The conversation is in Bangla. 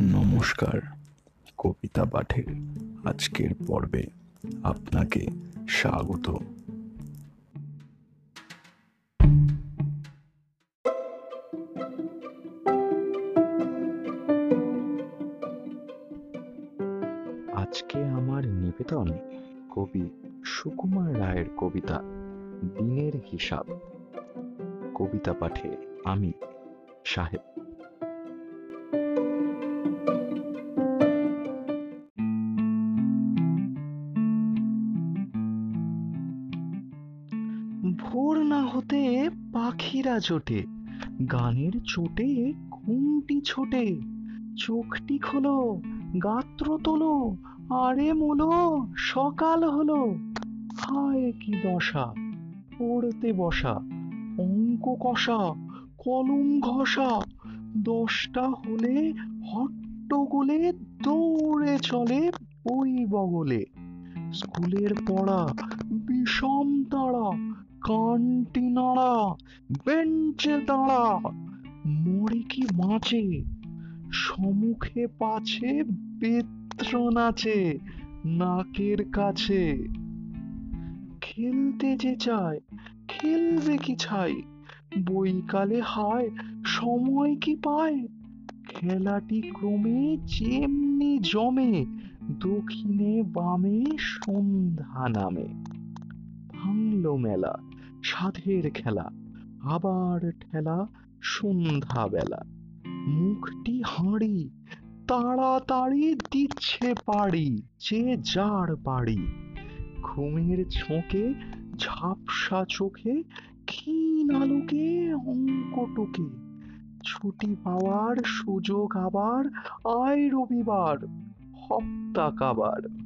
নমস্কার, কবিতা পাঠের আজকের পর্বে আপনাকে স্বাগত। আজকে আমার নিবেদন কবি সুকুমার রায়ের কবিতা, দিনের হিসাব। কবিতা পাঠে আমি সাহেব ভোর না হতে পাখিরা জোটে, গানের চোটে ঘুমটি ছোটে। চোখটি খোলো, গাত্র তোলো, আরে মোলো, সকাল হলো। হায় কি দশা, পড়তে বসা, অঙ্ক কষা, কলম ঘষা। দশটা হলে হট্টগোলে দৌড়ে চলে ওই বগলে। স্কুলের পড়া বিষম তাড়া কানটি নাড়া বেঞ্চে দাঁড়া মরে কি বাঁচে সমুখে পাছে বেত্র নাচে নাকের কাছে। খেলতে যে চায়, খেলবে কি ছাই? বইকালে হায়, সময় কি পায়? খেলাটি ক্রমে যেমনি জমে, দক্ষিণে বামে সন্ধ্যা নামে। ভাঙলো মেলা। সাধের খেলা, আবার ঠেলা সন্ধ্যা বেলা মুখটি হাঁড়ি, তাড়াতাড়ি দিচ্ছে পাড়ি, যে যার বাড়ি ঘুমের ছোঁকে ঝাপসা চোখে, ক্ষীণ আলোকে, অঙ্কটুকে। ছুটি পাওয়ার সুযোগ আবার, আয় রবিবার হপ্তা কাবার